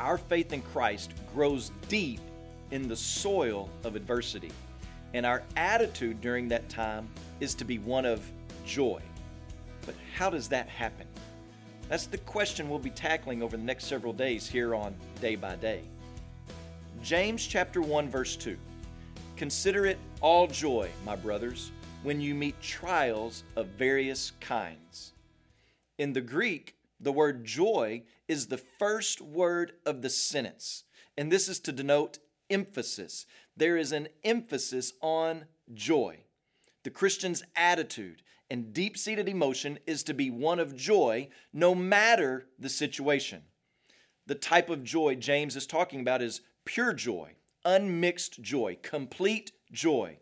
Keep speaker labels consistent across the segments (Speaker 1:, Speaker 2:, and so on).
Speaker 1: our faith in Christ grows deep in the soil of adversity. And our attitude during that time is to be one of joy. But how does that happen? That's the question we'll be tackling over the next several days here on Day by Day. James chapter 1 verse 2. Consider it all joy, my brothers, when you meet trials of various kinds. In the Greek, the word joy is the first word of the sentence, and this is to denote emphasis. There is an emphasis on joy. The Christian's attitude and deep seated emotion is to be one of joy no matter the situation. The type of joy James is talking about is pure joy, unmixed joy, complete joy.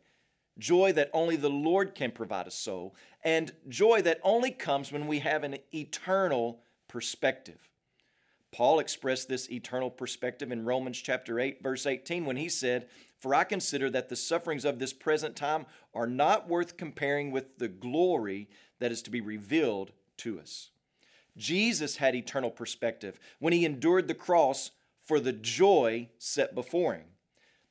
Speaker 1: Joy that only the Lord can provide a soul, and joy that only comes when we have an eternal perspective. Paul expressed this eternal perspective in Romans chapter 8 verse 18 when he said, "For I consider that the sufferings of this present time are not worth comparing with the glory that is to be revealed to us." Jesus had eternal perspective when he endured the cross for the joy set before him.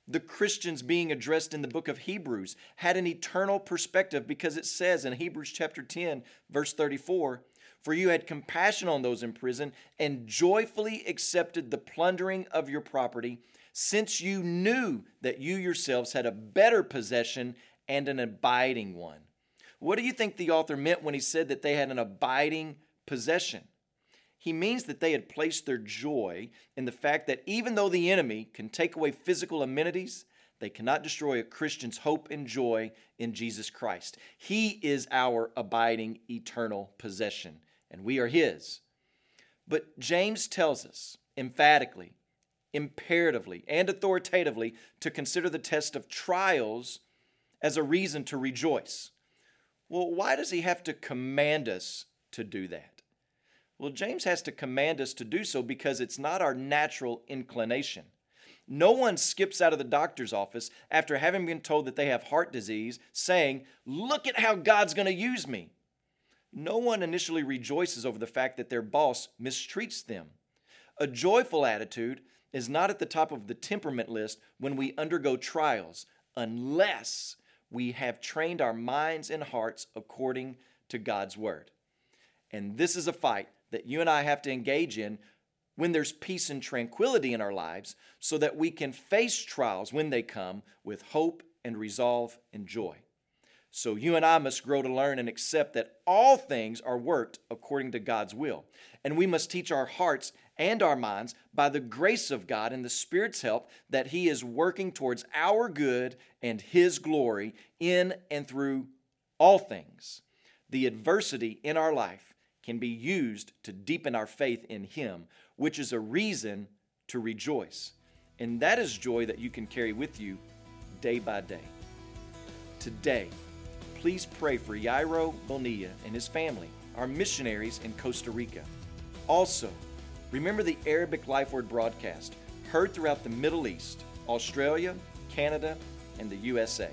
Speaker 1: The Christians being addressed in the book of Hebrews had an eternal perspective because it says in Hebrews chapter 10 verse 34, for you had compassion on those in prison and joyfully accepted the plundering of your property, since you knew that you yourselves had a better possession and an abiding one. What do you think the author meant when he said that they had an abiding possession? He means that they had placed their joy in the fact that even though the enemy can take away physical amenities, they cannot destroy a Christian's hope and joy in Jesus Christ. He is our abiding eternal possession and we are His. But James tells us emphatically, imperatively, and authoritatively to consider the test of trials as a reason to rejoice. Well, why does he have to command us to do that? Well, James has to command us to do so because it's not our natural inclination. No one skips out of the doctor's office after having been told that they have heart disease, saying, Look at how God's going to use me no one initially rejoices over the fact that their boss mistreats them. A joyful attitude is not at the top of the temperament list when we undergo trials, unless we have trained our minds and hearts according to God's word. And this is a fight that you and I have to engage in when there's peace and tranquility in our lives so that we can face trials when they come with hope and resolve and joy. So you and I must grow to learn and accept that all things are worked according to God's will. And we must teach our hearts and our minds by the grace of God and the Spirit's help that He is working towards our good and His glory in and through all things. The adversity in our life can be used to deepen our faith in Him, which is a reason to rejoice. And that is joy that you can carry with you day by day. Today, please pray for Yairo Bonilla and his family, our missionaries in Costa Rica. Also, remember the Arabic Life Word broadcast heard throughout the Middle East, Australia, Canada, and the USA.